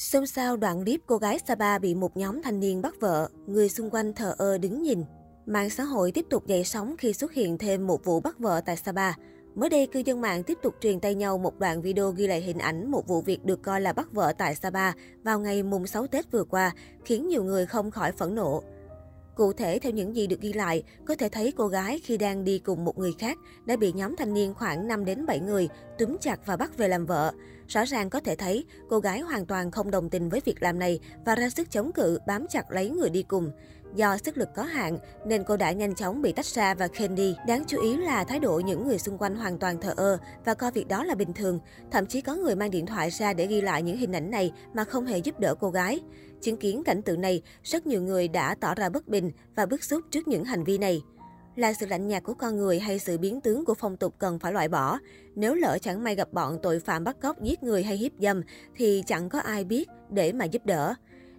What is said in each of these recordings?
Xôn xao đoạn clip cô gái Sapa bị một nhóm thanh niên bắt vợ, người xung quanh thờ ơ đứng nhìn. Mạng xã hội tiếp tục dậy sóng khi xuất hiện thêm một vụ bắt vợ tại Sapa. Mới đây, cư dân mạng tiếp tục truyền tay nhau một đoạn video ghi lại hình ảnh một vụ việc được coi là bắt vợ tại Sapa vào ngày mùng 6 Tết vừa qua, khiến nhiều người không khỏi phẫn nộ. Cụ thể, theo những gì được ghi lại, có thể thấy cô gái khi đang đi cùng một người khác đã bị nhóm thanh niên khoảng 5 đến 7 người túm chặt và bắt về làm vợ. Rõ ràng có thể thấy cô gái hoàn toàn không đồng tình với việc làm này và ra sức chống cự bám chặt lấy người đi cùng. Do sức lực có hạn nên cô đã nhanh chóng bị tách ra và khen đi. Đáng chú ý là thái độ những người xung quanh hoàn toàn thờ ơ và coi việc đó là bình thường. Thậm chí có người mang điện thoại ra để ghi lại những hình ảnh này mà không hề giúp đỡ cô gái. Chứng kiến cảnh tượng này, rất nhiều người đã tỏ ra bất bình và bức xúc trước những hành vi này. Là sự lạnh nhạt của con người hay sự biến tướng của phong tục cần phải loại bỏ. Nếu lỡ chẳng may gặp bọn tội phạm bắt cóc, giết người hay hiếp dâm thì chẳng có ai biết để mà giúp đỡ.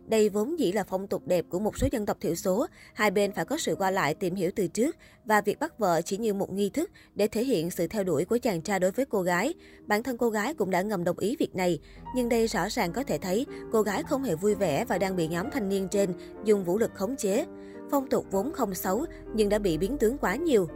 Đây vốn dĩ là phong tục đẹp của một số dân tộc thiểu số, hai bên phải có sự qua lại tìm hiểu từ trước và việc bắt vợ chỉ như một nghi thức để thể hiện sự theo đuổi của chàng trai đối với cô gái. Bản thân cô gái cũng đã ngầm đồng ý việc này, nhưng đây rõ ràng có thể thấy cô gái không hề vui vẻ và đang bị nhóm thanh niên trên dùng vũ lực khống chế. Phong tục vốn không xấu nhưng đã bị biến tướng quá nhiều.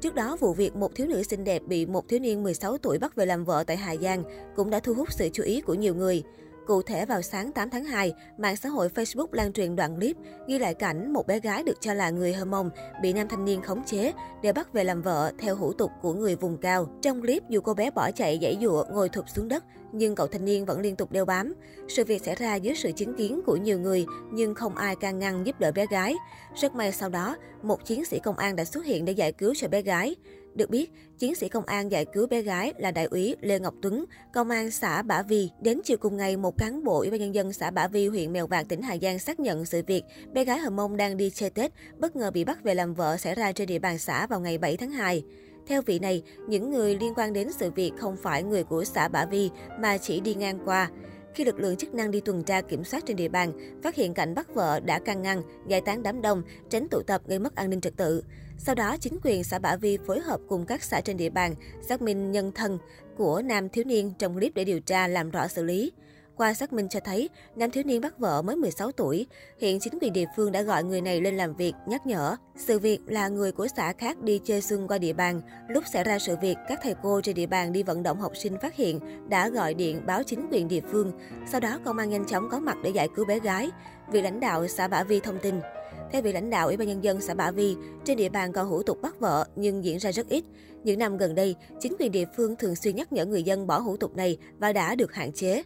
Trước đó, vụ việc một thiếu nữ xinh đẹp bị một thiếu niên 16 tuổi bắt về làm vợ tại Hà Giang cũng đã thu hút sự chú ý của nhiều người. Cụ thể vào sáng 8 tháng 2, mạng xã hội Facebook lan truyền đoạn clip ghi lại cảnh một bé gái được cho là người Hơ Mông bị nam thanh niên khống chế để bắt về làm vợ theo hủ tục của người vùng cao. Trong clip, dù cô bé bỏ chạy dãy dụa ngồi thụp xuống đất, nhưng cậu thanh niên vẫn liên tục đeo bám. Sự việc xảy ra dưới sự chứng kiến của nhiều người, nhưng không ai can ngăn giúp đỡ bé gái. Rất may sau đó, một chiến sĩ công an đã xuất hiện để giải cứu cho bé gái. Được biết, chiến sĩ công an giải cứu bé gái là đại úy Lê Ngọc Tuấn, công an xã Bả Vi. Đến chiều cùng ngày, một cán bộ Ủy ban nhân dân xã Bả Vi, huyện Mèo Vạc, tỉnh Hà Giang xác nhận sự việc bé gái Hờ Mông đang đi chơi Tết, bất ngờ bị bắt về làm vợ xảy ra trên địa bàn xã vào ngày 7 tháng 2. Theo vị này, những người liên quan đến sự việc không phải người của xã Bả Vi mà chỉ đi ngang qua. Khi lực lượng chức năng đi tuần tra kiểm soát trên địa bàn, phát hiện cảnh bắt vợ đã can ngăn, giải tán đám đông, tránh tụ tập gây mất an ninh trật tự. Sau đó, chính quyền xã Bả Vi phối hợp cùng các xã trên địa bàn xác minh nhân thân của nam thiếu niên trong clip để điều tra làm rõ xử lý. Qua xác minh cho thấy, nam thiếu niên bắt vợ mới 16 tuổi. Hiện chính quyền địa phương đã gọi người này lên làm việc, nhắc nhở. Sự việc là người của xã khác đi chơi xuân qua địa bàn. Lúc xảy ra sự việc, các thầy cô trên địa bàn đi vận động học sinh phát hiện, đã gọi điện báo chính quyền địa phương. Sau đó, công an nhanh chóng có mặt để giải cứu bé gái. Vị lãnh đạo xã Bả Vi thông tin. Theo vị lãnh đạo Ủy ban Nhân dân xã Bả Vi, trên địa bàn còn hủ tục bắt vợ nhưng diễn ra rất ít. Những năm gần đây, chính quyền địa phương thường xuyên nhắc nhở người dân bỏ hủ tục này và đã được hạn chế.